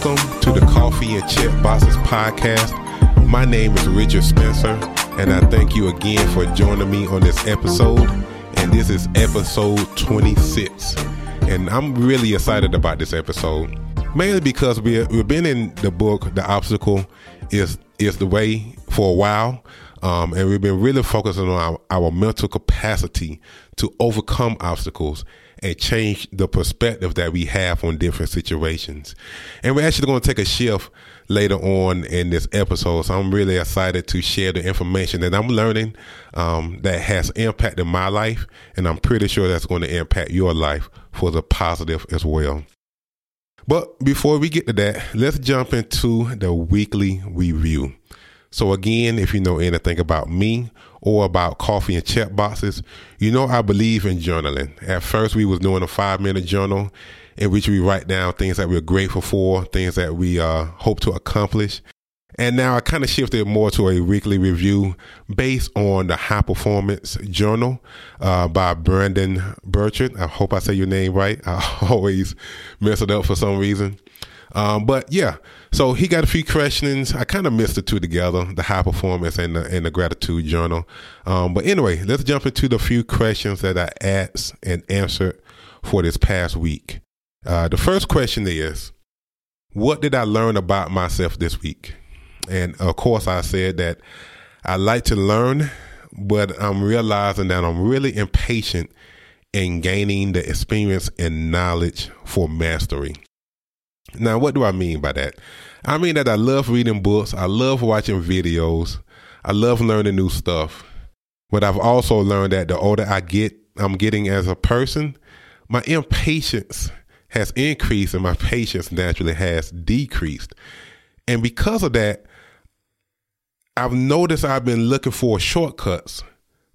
Welcome to the Coffee and Check Boxes podcast. My name is Richard Spencer, and I thank you again for joining me on this episode. And this is episode 26. And I'm really excited about this episode, mainly because we we've been in the book "The Obstacle Is Is the Way" for a while, um, and we've been really focusing on our, our mental capacity to overcome obstacles and change the perspective that we have on different situations. And we're actually going to take a shift later on in this episode. So I'm really excited to share the information that I'm learning um, that has impacted my life. And I'm pretty sure that's going to impact your life for the positive as well. But before we get to that, let's jump into the weekly review. So again, if you know anything about me or about coffee and check boxes, you know I believe in journaling. At first, we was doing a five minute journal in which we write down things that we're grateful for, things that we uh, hope to accomplish. And now I kind of shifted more to a weekly review based on the High Performance Journal uh, by Brendon Burchard. I hope I say your name right. I always mess it up for some reason. Um, but yeah, so he got a few questions. I kind of missed the two together, the high performance and the, and the gratitude journal. Um, but anyway, let's jump into the few questions that I asked and answered for this past week. Uh, the first question is, what did I learn about myself this week? And of course, I said that I like to learn, but I'm realizing that I'm really impatient in gaining the experience and knowledge for mastery. Now, what do I mean by that? I mean that I love reading books, I love watching videos, I love learning new stuff. But I've also learned that the older I get, I'm getting as a person, my impatience has increased and my patience naturally has decreased. And because of that, I've noticed I've been looking for shortcuts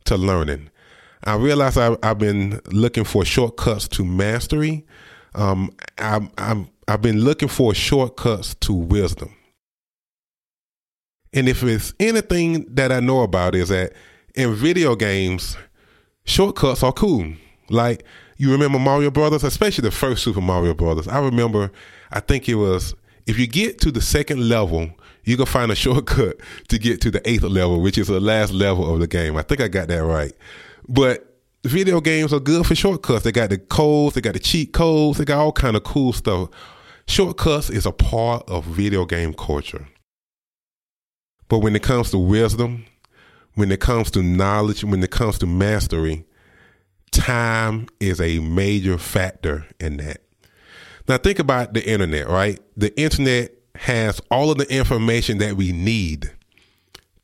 to learning. I realize I've, I've been looking for shortcuts to mastery. Um, I'm, I'm I've been looking for shortcuts to wisdom. And if it's anything that I know about is that in video games, shortcuts are cool. Like you remember Mario Brothers, especially the first Super Mario Brothers. I remember, I think it was if you get to the second level, you can find a shortcut to get to the eighth level, which is the last level of the game. I think I got that right. But video games are good for shortcuts. They got the codes, they got the cheat codes, they got all kind of cool stuff. Shortcuts is a part of video game culture. But when it comes to wisdom, when it comes to knowledge, when it comes to mastery, time is a major factor in that. Now think about the internet, right? The internet has all of the information that we need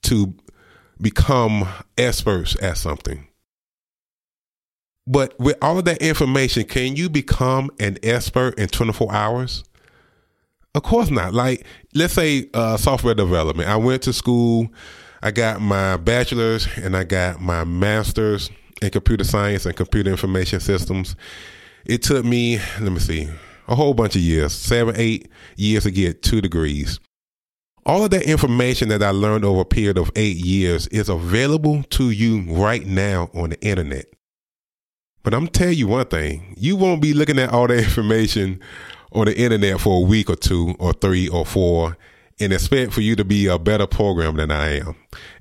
to become experts at something. But with all of that information, can you become an expert in 24 hours? Of course not. Like, let's say uh, software development. I went to school, I got my bachelor's, and I got my master's in computer science and computer information systems. It took me, let me see, a whole bunch of years, seven, eight years to get two degrees. All of that information that I learned over a period of eight years is available to you right now on the internet. But I'm telling you one thing, you won't be looking at all that information on the internet for a week or two or three or four and expect for you to be a better program than I am.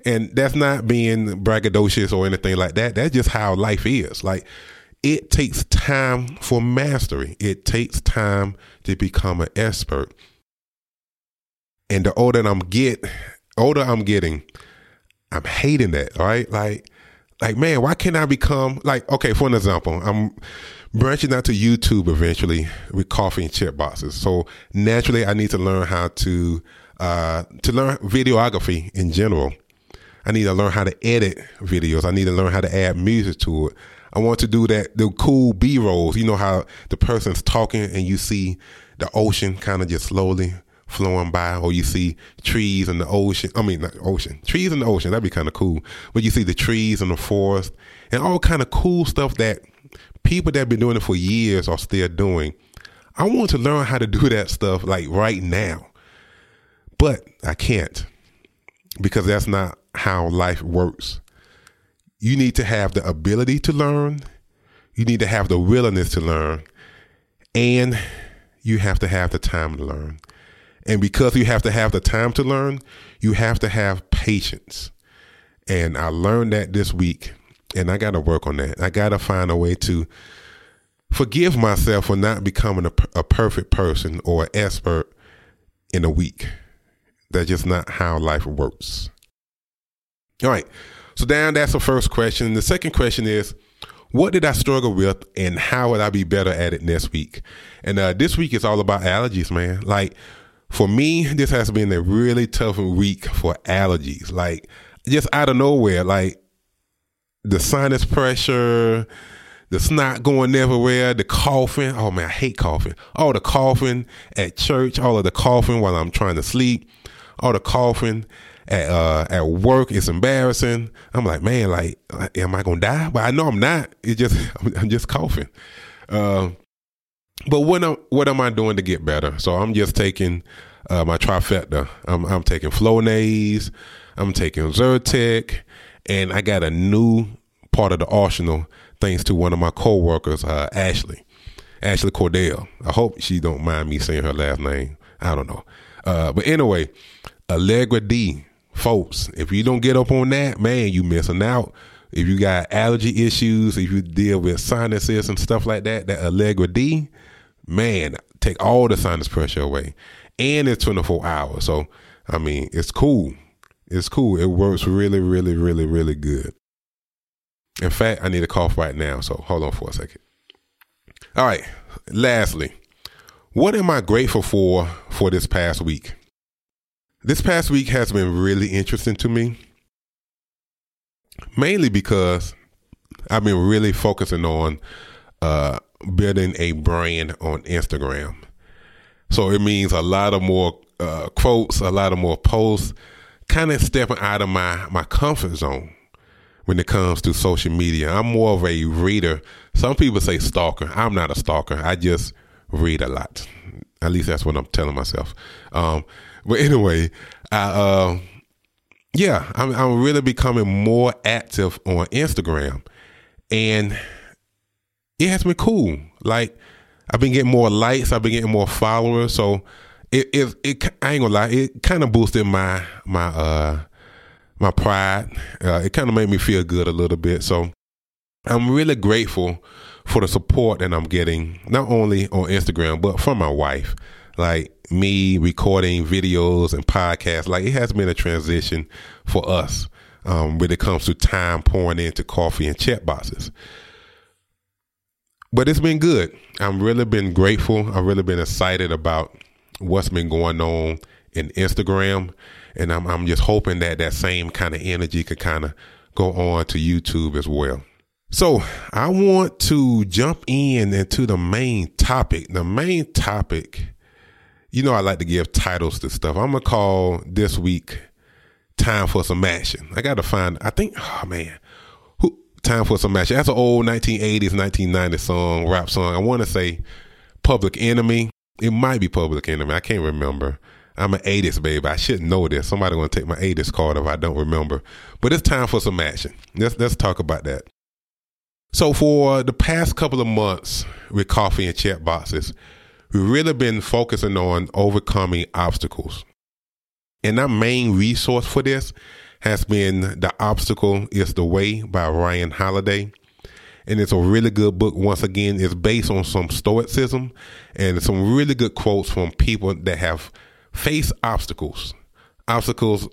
And that's not being braggadocious or anything like that. That's just how life is. Like it takes time for mastery. It takes time to become an expert. And the older I'm get, older I'm getting, I'm hating that. Right? Like, like man, why can't I become like? Okay, for an example, I'm branching out to YouTube eventually with coffee and check boxes. So naturally, I need to learn how to uh, to learn videography in general. I need to learn how to edit videos. I need to learn how to add music to it. I want to do that the cool B rolls. You know how the person's talking and you see the ocean kind of just slowly flowing by, or you see trees in the ocean. I mean, not ocean, trees in the ocean. That'd be kind of cool. But you see the trees in the forest and all kind of cool stuff that people that have been doing it for years are still doing. I want to learn how to do that stuff like right now, but I can't because that's not how life works. You need to have the ability to learn, you need to have the willingness to learn, and you have to have the time to learn. And because you have to have the time to learn, you have to have patience. And I learned that this week, and I got to work on that. I got to find a way to forgive myself for not becoming a, a perfect person or an expert in a week. That's just not how life works. All right. So, Dan, that's the first question. The second question is, what did I struggle with and how would I be better at it next week? And uh, this week is all about allergies, man. Like, for me, this has been a really tough week for allergies. Like, just out of nowhere, like the sinus pressure, the snot going everywhere, the coughing. Oh man, I hate coughing. All the coughing at church, all of the coughing while I'm trying to sleep, all the coughing at uh, at work. It's embarrassing. I'm like, man, like, am I gonna die? But I know I'm not. It's just I'm just coughing. Uh, but what am what am I doing to get better? So I'm just taking uh, my trifecta. I'm, I'm taking Flonase. I'm taking Zyrtec, and I got a new part of the arsenal thanks to one of my coworkers, uh, Ashley, Ashley Cordell. I hope she don't mind me saying her last name. I don't know, uh, but anyway, Allegra D, folks. If you don't get up on that, man, you missing out. If you got allergy issues, if you deal with sinuses and stuff like that, that Allegra D, man, take all the sinus pressure away. And it's 24 hours. So, I mean, it's cool. It's cool. It works really, really, really, really good. In fact, I need a cough right now, so hold on for a second. All right. Lastly, what am I grateful for for this past week? This past week has been really interesting to me, mainly because I've been really focusing on uh, building a brand on Instagram. So it means a lot of more uh, quotes, a lot of more posts, kind of stepping out of my, my comfort zone when it comes to social media. I'm more of a reader. Some people say stalker. I'm not a stalker. I just read a lot. At least that's what I'm telling myself. Um, but anyway, I, uh, yeah, I'm, I'm really becoming more active on Instagram, and it has been cool. Like I've been getting more likes. I've been getting more followers. So it it, it I ain't gonna lie. It kind of boosted my my uh my pride. Uh, it kind of made me feel good a little bit. So I'm really grateful for the support that I'm getting, not only on Instagram but from my wife. Like me recording videos and podcasts, like it has been a transition for us um, when it comes to time pouring into coffee and check boxes but it's been good. I've really been grateful. I've really been excited about what's been going on in Instagram, and I'm I'm just hoping that that same kind of energy could kind of go on to YouTube as well. So I want to jump in into the main topic. The main topic, you know, I like to give titles to stuff. I'm gonna call this week "Time for Some Action." I got to find. I think, oh man, Time for some action. That's an old 1980s, 1990s song, rap song. I want to say Public Enemy. It might be Public Enemy. I can't remember. I'm an 80s baby. I should know this. Somebody to take my 80s card if I don't remember. But it's time for some action. Let's let's talk about that. So for the past couple of months with coffee and check boxes, we've really been focusing on overcoming obstacles. And our main resource for this has been The Obstacle is the Way by Ryan Holiday. And it's a really good book. Once again, it's based on some stoicism and some really good quotes from people that have faced obstacles. Obstacles,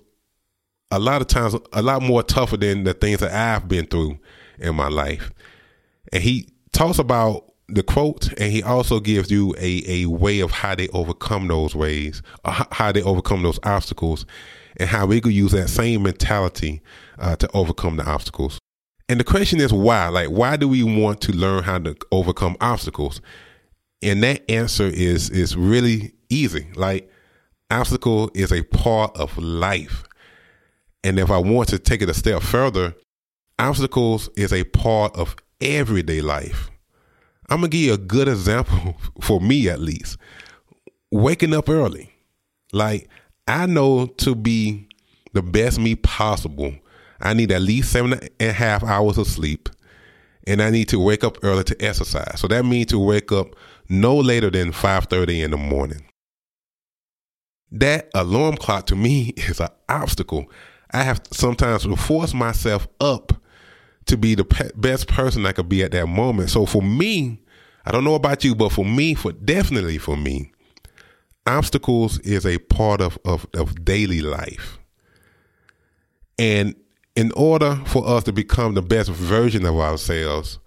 a lot of times, a lot more tougher than the things that I've been through in my life. And he talks about the quote and he also gives you a, a way of how they overcome those ways, uh, how they overcome those obstacles and how we could use that same mentality uh, to overcome the obstacles. And the question is why? Like, why do we want to learn how to overcome obstacles? And that answer is is really easy. Like, obstacle is a part of life. And if I want to take it a step further, obstacles is a part of everyday life. I'm gonna give you a good example for me at least. Waking up early. Like I know to be the best me possible, I need at least seven and a half hours of sleep. And I need to wake up early to exercise. So that means to wake up no later than 5:30 in the morning. that alarm clock to me is an obstacle. I have sometimes to force myself up to be the pe- best person I could be at that moment. So for me, I don't know about you, but for me, for definitely for me, obstacles is a part of, of, of daily life. And in order for us to become the best version of ourselves,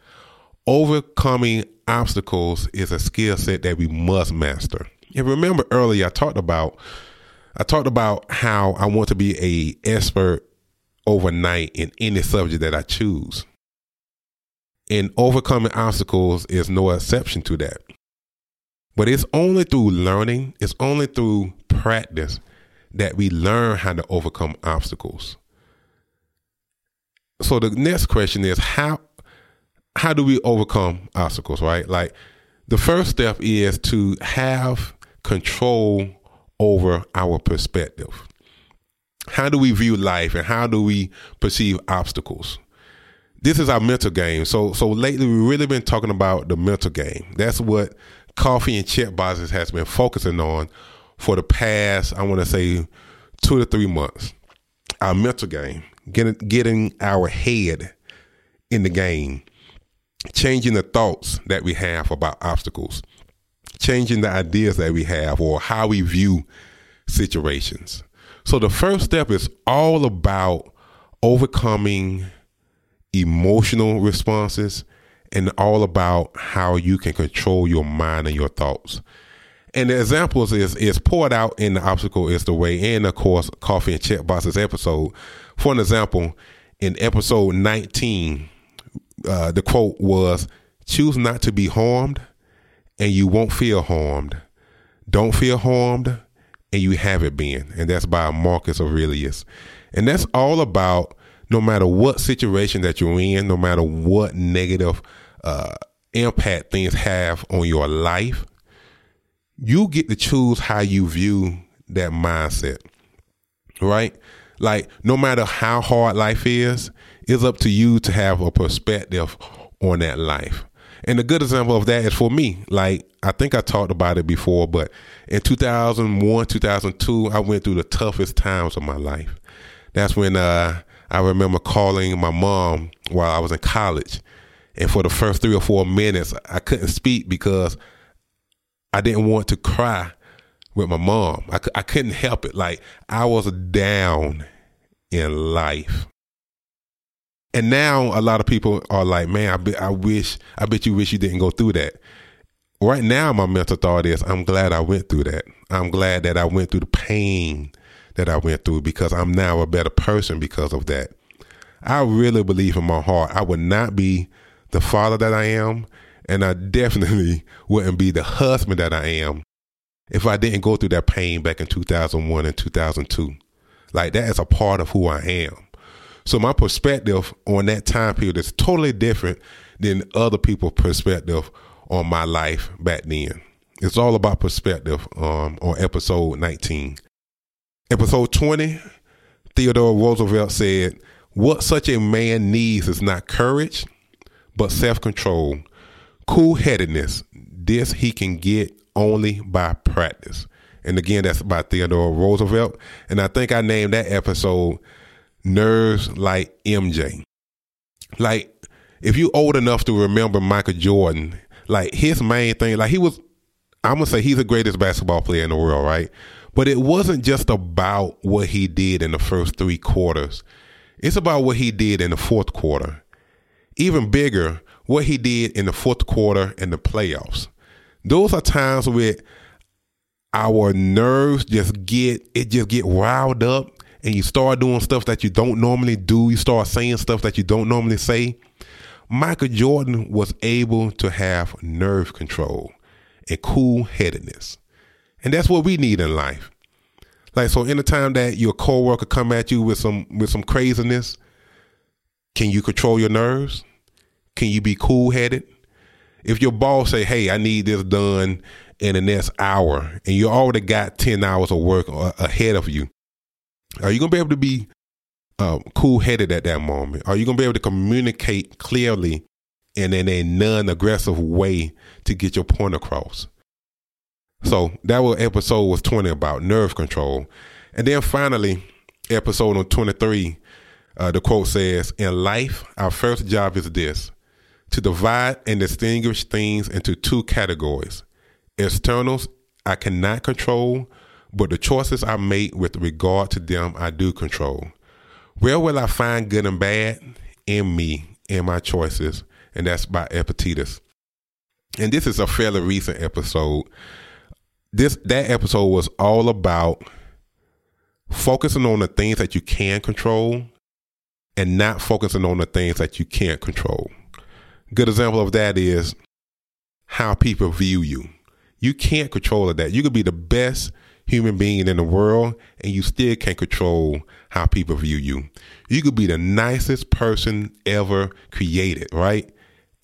overcoming obstacles is a skill set that we must master. And remember earlier I talked about I talked about how I want to be a expert overnight in any subject that I choose. And overcoming obstacles is no exception to that. But it's only through learning, it's only through practice that we learn how to overcome obstacles. So the next question is how how do we overcome obstacles, right? Like the first step is to have control over our perspective. How do we view life and how do we perceive obstacles? This is our mental game. So so lately we've really been talking about the mental game. That's what coffee and check boxes has been focusing on for the past, I want to say two to three months. Our mental game, getting getting our head in the game, changing the thoughts that we have about obstacles, changing the ideas that we have or how we view situations. So the first step is all about overcoming emotional responses and all about how you can control your mind and your thoughts. And the examples is is poured out in the obstacle is the way, and of course, coffee and check boxes episode. For an example, in episode 19, uh, the quote was, "Choose not to be harmed, and you won't feel harmed. Don't feel harmed, and you haven't been." And that's by Marcus Aurelius. And that's all about no matter what situation that you're in, no matter what negative uh, impact things have on your life, you get to choose how you view that mindset. Right? Like, no matter how hard life is, it's up to you to have a perspective on that life. And a good example of that is for me. Like, I think I talked about it before, but in 2001, 2002, I went through the toughest times of my life. That's when uh, I remember calling my mom while I was in college. And for the first three or four minutes, I couldn't speak because I didn't want to cry with my mom. I, I couldn't help it. Like I was down in life. And now a lot of people are like, man, I, be, I wish, I bet you wish you didn't go through that. Right now, my mental thought is, I'm glad I went through that. I'm glad that I went through the pain that I went through because I'm now a better person because of that. I really believe in my heart I would not be the father that I am and I definitely wouldn't be the husband that I am if I didn't go through that pain back in 2001 and 2002. Like that is a part of who I am. So my perspective on that time period is totally different than other people's perspective on my life back then. It's all about perspective um, on episode 19. Episode 20, Theodore Roosevelt said, What such a man needs is not courage, but self control cool headedness. This he can get only by practice. And again, that's by Theodore Roosevelt. And I think I named that episode Nerves Like MJ. Like, if you old enough to remember Michael Jordan, like his main thing, like he was, I'm gonna say he's the greatest basketball player in the world, right? But it wasn't just about what he did in the first three quarters. It's about what he did in the fourth quarter. Even bigger, what he did in the fourth quarter and the playoffs. Those are times where our nerves just get it just get riled up and you start doing stuff that you don't normally do. You start saying stuff that you don't normally say. Michael Jordan was able to have nerve control and cool headedness. And that's what we need in life. Like so anytime that your coworker come at you with some with some craziness, can you control your nerves? Can you be cool headed? If your boss say, "Hey, I need this done in the next hour," and you already got ten hours of work ahead of you, are you gonna be able to be uh, cool headed at that moment? Are you gonna be able to communicate clearly and in a non aggressive way to get your point across? So that was episode was 20 about nerve control. And then finally, episode on 23, uh, the quote says, In life, our first job is this to divide and distinguish things into two categories externals I cannot control, but the choices I make with regard to them I do control. Where will I find good and bad? In me, in my choices. And that's by Epictetus. And this is a fairly recent episode. This that episode was all about focusing on the things that you can control and not focusing on the things that you can't control. Good example of that is how people view you. You can't control that. You could be the best human being in the world and you still can't control how people view you. You could be the nicest person ever created, right?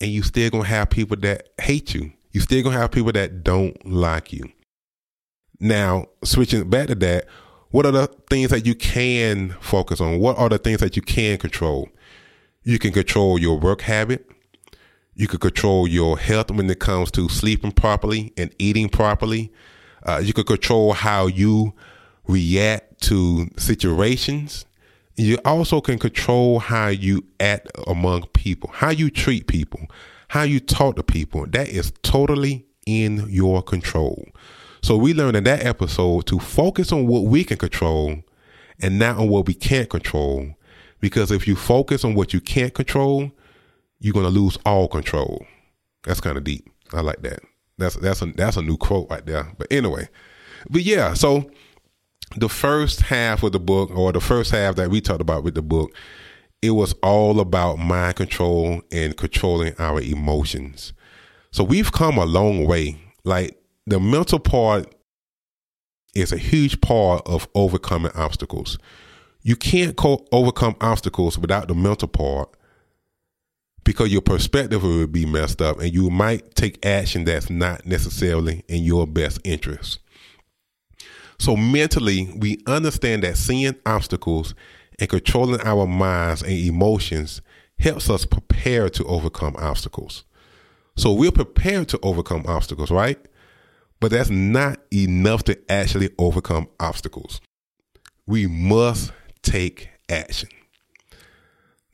And you still gonna have people that hate you. You still gonna have people that don't like you. Now, switching back to that, what are the things that you can focus on? What are the things that you can control? You can control your work habit. You can control your health when it comes to sleeping properly and eating properly. Uh, you can control how you react to situations. You also can control how you act among people, how you treat people, how you talk to people. That is totally in your control. So we learned in that episode to focus on what we can control and not on what we can't control. Because if you focus on what you can't control, you're gonna lose all control. That's kind of deep. I like that. That's that's a that's a new quote right there. But anyway, but yeah. So the first half of the book, or the first half that we talked about with the book, it was all about mind control and controlling our emotions. So we've come a long way. Like the mental part is a huge part of overcoming obstacles. You can't co- overcome obstacles without the mental part because your perspective will be messed up and you might take action that's not necessarily in your best interest. So, mentally, we understand that seeing obstacles and controlling our minds and emotions helps us prepare to overcome obstacles. So, we're prepared to overcome obstacles, right? But that's not enough to actually overcome obstacles. We must take action.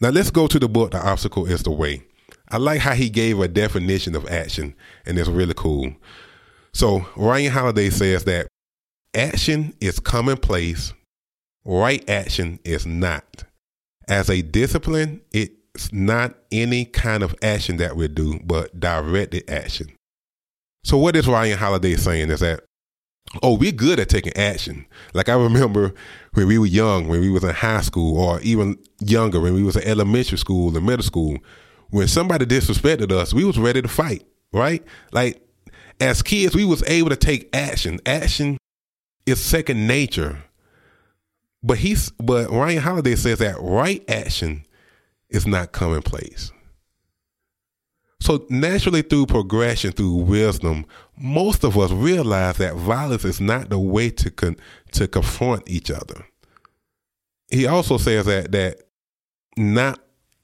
Now let's go to the book, The Obstacle is the Way. I like how he gave a definition of action, and it's really cool. So Ryan Holiday says that action is commonplace, right action is not. As a discipline, it's not any kind of action that we do, but directed action. So what is Ryan Holiday saying is that oh, we're good at taking action. Like I remember when we were young, when we was in high school, or even younger, when we was in elementary school and middle school, when somebody disrespected us, we was ready to fight, right? Like as kids, we was able to take action. Action is second nature. But he's but Ryan Holiday says that right action is not commonplace. So naturally, through progression, through wisdom, most of us realize that violence is not the way to con- to confront each other. He also says that that not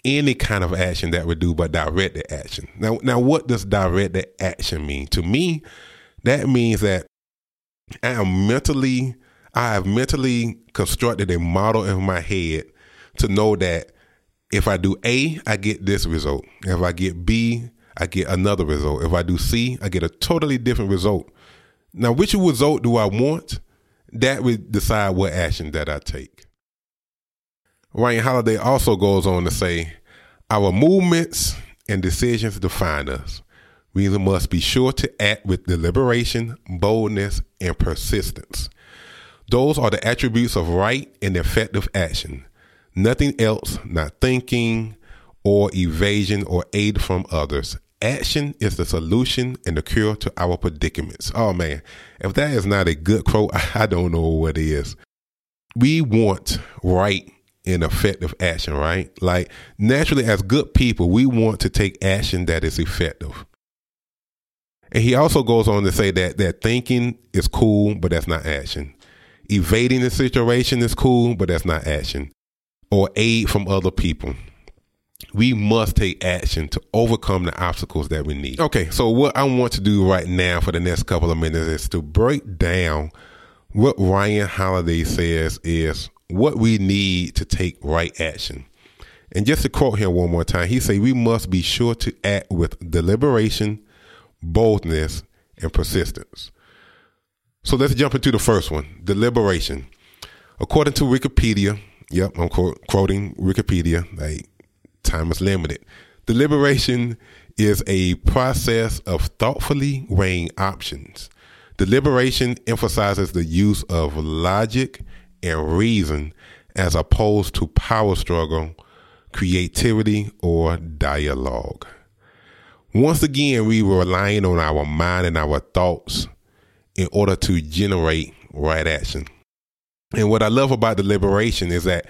any kind of action that we do, but directed action. Now, now, what does directed action mean? To me, that means that I am mentally, I have mentally constructed a model in my head to know that if I do A, I get this result. If I get B, I get another result. If I do C, I get a totally different result. Now, which result do I want? That would decide what action that I take. Ryan Holiday also goes on to say, our movements and decisions define us. We must be sure to act with deliberation, boldness, and persistence. Those are the attributes of right and effective action. Nothing else, not thinking or evasion or aid from others. Action is the solution and the cure to our predicaments. Oh man, if that is not a good quote, I don't know what is. We want right and effective action, right? Like naturally, as good people, we want to take action that is effective. And he also goes on to say that that thinking is cool, but that's not action. Evading the situation is cool, but that's not action or aid from other people. we must take action to overcome the obstacles that we need. Okay, so what I want to do right now for the next couple of minutes is to break down what Ryan Holiday says is what we need to take right action. And just to quote him one more time, he said, We must be sure to act with deliberation, boldness, and persistence. So let's jump into the first one deliberation. According to Wikipedia, yep, I'm quoting Wikipedia, like time is limited. Deliberation is a process of thoughtfully weighing options. Deliberation emphasizes the use of logic and reason as opposed to power struggle, creativity, or dialogue. Once again, we were relying on our mind and our thoughts in order to generate right action. And what I love about the deliberation is that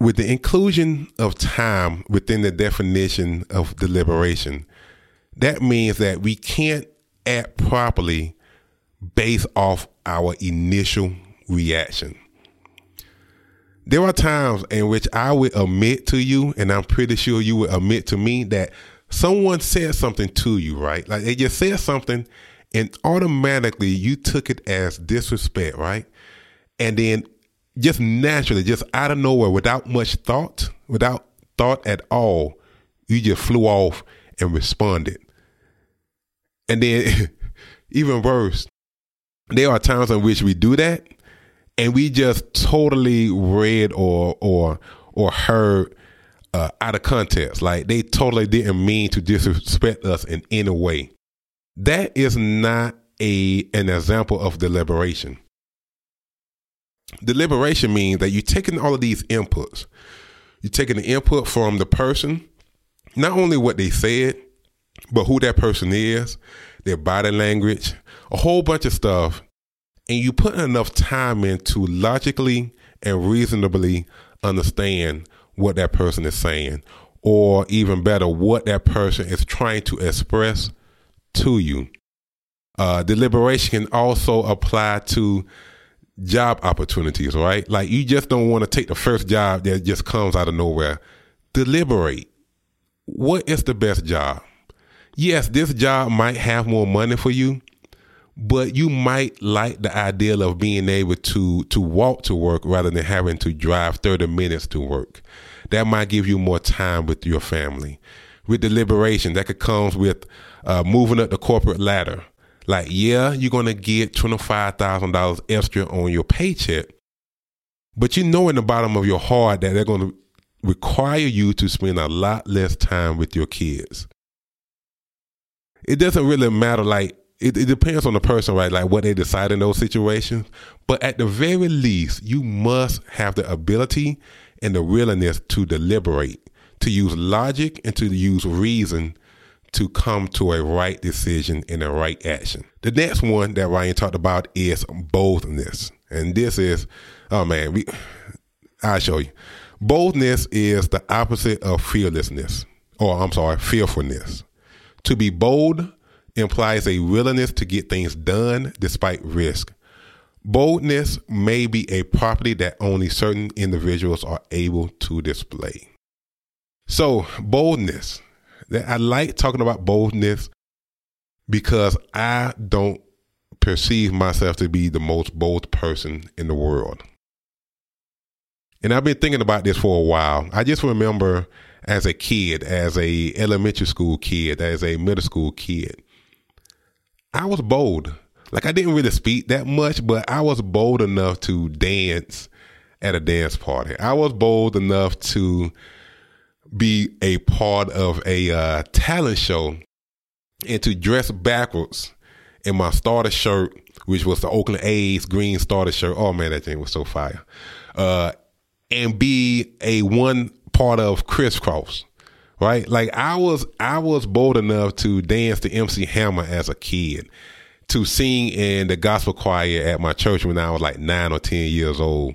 with the inclusion of time within the definition of deliberation, that means that we can't act properly based off our initial reaction. There are times in which I would admit to you, and I'm pretty sure you would admit to me that someone said something to you, right? Like they just said something, and automatically you took it as disrespect, right? And then just naturally, just out of nowhere, without much thought, without thought at all, you just flew off and responded. And then, even worse, there are times in which we do that and we just totally read or or or heard uh, out of context. Like they totally didn't mean to disrespect us in any way. That is not a an example of deliberation. Deliberation means that you're taking all of these inputs. You're taking the input from the person, not only what they said, but who that person is, their body language, a whole bunch of stuff. And you put enough time in to logically and reasonably understand what that person is saying, or even better, what that person is trying to express to you. Uh, deliberation can also apply to job opportunities, right? Like you just don't want to take the first job that just comes out of nowhere. Deliberate. What is the best job? Yes, this job might have more money for you, but you might like the idea of being able to to walk to work rather than having to drive 30 minutes to work. That might give you more time with your family. With deliberation, that could come with uh, moving up the corporate ladder like, yeah, you're going to get $25,000 extra on your paycheck, but you know in the bottom of your heart that they're going to require you to spend a lot less time with your kids. It doesn't really matter, like, it, it depends on the person, right? Like what they decide in those situations. But at the very least, you must have the ability and the willingness to deliberate, to use logic and to use reason to come to a right decision and a right action. The next one that Ryan talked about is boldness. And this is, oh man, we, I'll show you. Boldness is the opposite of fearlessness, or I'm sorry, fearfulness. To be bold implies a willingness to get things done despite risk. Boldness may be a property that only certain individuals are able to display. So, boldness I like talking about boldness because I don't perceive myself to be the most bold person in the world. And I've been thinking about this for a while. I just remember as a kid, as a elementary school kid, as a middle school kid, I was bold. Like I didn't really speak that much, but I was bold enough to dance at a dance party. I was bold enough to be a part of a uh, talent show and to dress backwards in my starter shirt, which was the Oakland A's green starter shirt. Oh man, that thing was so fire. Uh, and be a one part of Kris Kross, right? Like I was, I was bold enough to dance to MC Hammer as a kid, to sing in the gospel choir at my church when I was like nine or ten years old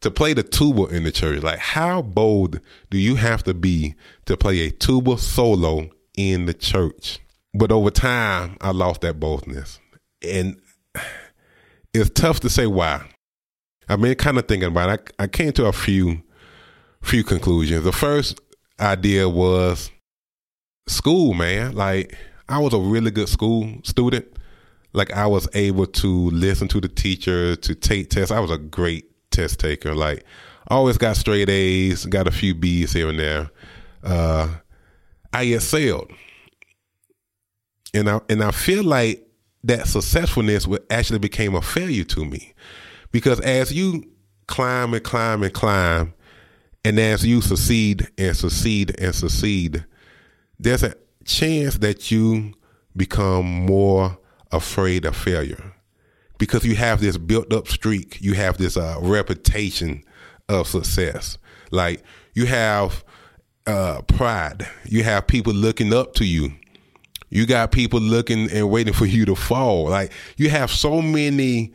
to play the tuba in the church. Like, how bold do you have to be to play a tuba solo in the church? But over time, I lost that boldness. And it's tough to say why. I've been kind of thinking about it. I, I came to a few few conclusions. The first, idea was school, man. Like I was a really good school student. Like I was able to listen to the teacher, to take tests. I was a great test taker. Like always got straight A's, got a few B's here and there. Uh, I excelled, and I and I feel like that successfulness would actually became a failure to me, because as you climb and climb and climb, and as you succeed and succeed and succeed, there's a chance that you become more afraid of failure because you have this built up streak, you have this uh, reputation of success. Like you have uh, pride, you have people looking up to you. You got people looking and waiting for you to fall. Like you have so many,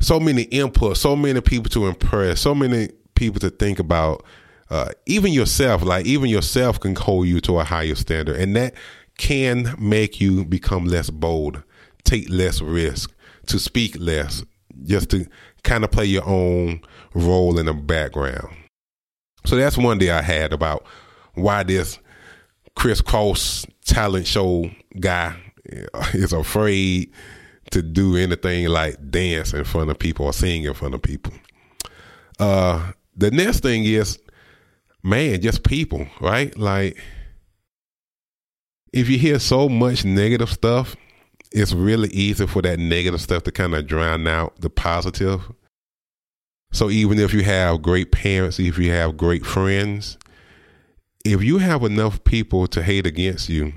so many inputs, so many people to impress, so many people to think about. Uh, even yourself, like even yourself can hold you to a higher standard. And that can make you become less bold, take less risk, to speak less, just to kind of play your own role in the background. So that's one day I had about why this Kris Kross talent show guy is afraid to do anything like dance in front of people or sing in front of people. Uh, the next thing is, man, just people, right? Like, if you hear so much negative stuff, it's really easy for that negative stuff to kind of drown out the positive. So even if you have great parents, if you have great friends, if you have enough people to hate against you,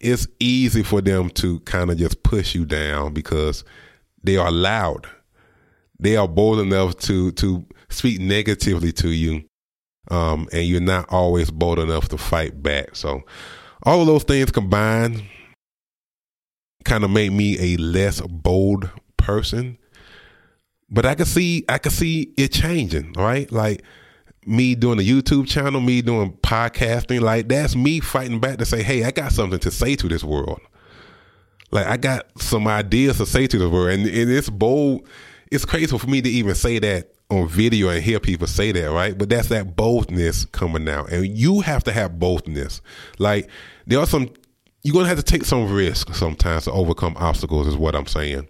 it's easy for them to kind of just push you down because they are loud. They are bold enough to to speak negatively to you, um, and you're not always bold enough to fight back. So all of those things combined kind of made me a less bold person. But I could see I could see it changing, right? Like me doing a YouTube channel, me doing podcasting, like that's me fighting back to say, hey, I got something to say to this world. Like I got some ideas to say to the world. And, and it's bold. It's crazy for me to even say that on video and hear people say that, right? But that's that boldness coming out. And you have to have boldness. Like there are some you're gonna have to take some risk sometimes to overcome obstacles is what I'm saying.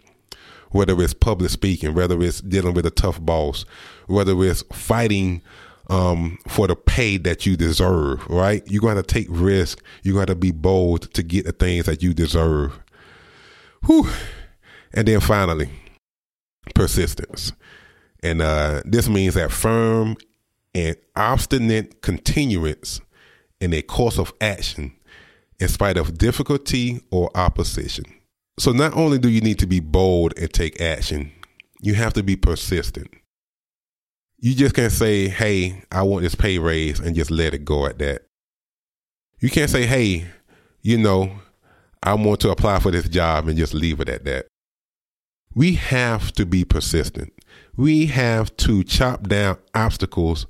Whether it's public speaking, whether it's dealing with a tough boss, whether it's fighting um, for the pay that you deserve, right? You're going to take risk. You got to be bold to get the things that you deserve. Whew. And then finally, persistence. And uh, this means that firm and obstinate continuance in a course of action in spite of difficulty or opposition. So not only do you need to be bold and take action, you have to be persistent. You just can't say, hey, I want this pay raise and just let it go at that. You can't say, hey, you know, I want to apply for this job and just leave it at that. We have to be persistent. We have to chop down obstacles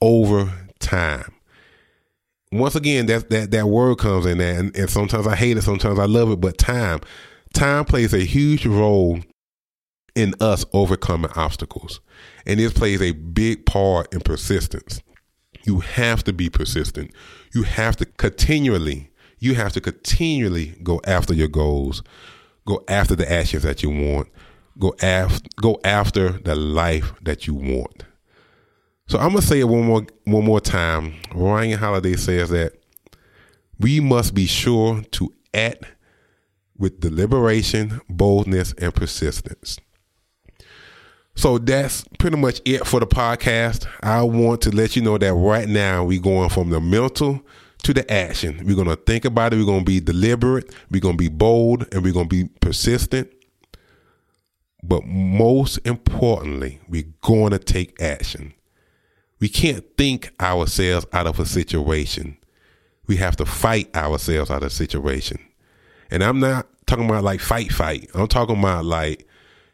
over time once again, that that that word comes in there, and, and sometimes I hate it, sometimes I love it. But time, time plays a huge role in us overcoming obstacles, and this plays a big part in persistence. You have to be persistent. You have to continually, you have to continually go after your goals, go after the actions that you want, go after go after the life that you want. So I'm gonna say it one more one more time. Ryan Holiday says that we must be sure to act with deliberation, boldness, and persistence. So that's pretty much it for the podcast. I want to let you know that right now we're going from the mental to the action. We're going to think about it. We're going to be deliberate. We're going to be bold and we're going to be persistent. But most importantly, we're going to take action. We can't think ourselves out of a situation. We have to fight ourselves out of a situation. And I'm not talking about like fight, fight. I'm talking about like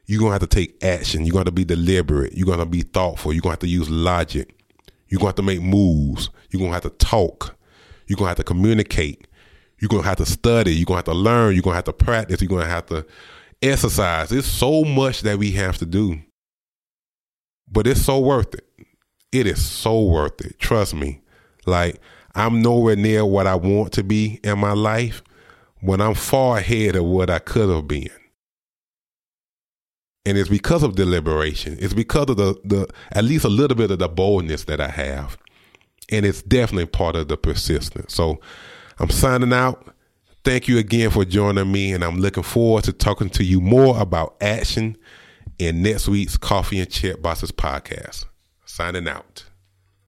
you're going to have to take action. You're going to be deliberate. You're going to be thoughtful. You're going to have to use logic. You're going to have to make moves. You're going to have to talk. You're going to have to communicate. You're going to have to study. You're going to have to learn. You're going to have to practice. You're going to have to exercise. There's so much that we have to do. But it's so worth it it is so worth it. Trust me. Like I'm nowhere near what I want to be in my life, but I'm far ahead of what I could have been. And it's because of deliberation. It's because of the, the at least a little bit of the boldness that I have. And it's definitely part of the persistence. So I'm signing out. Thank you again for joining me, and I'm looking forward to talking to you more about action in next week's Coffee and Check Boxes podcast. Signing out.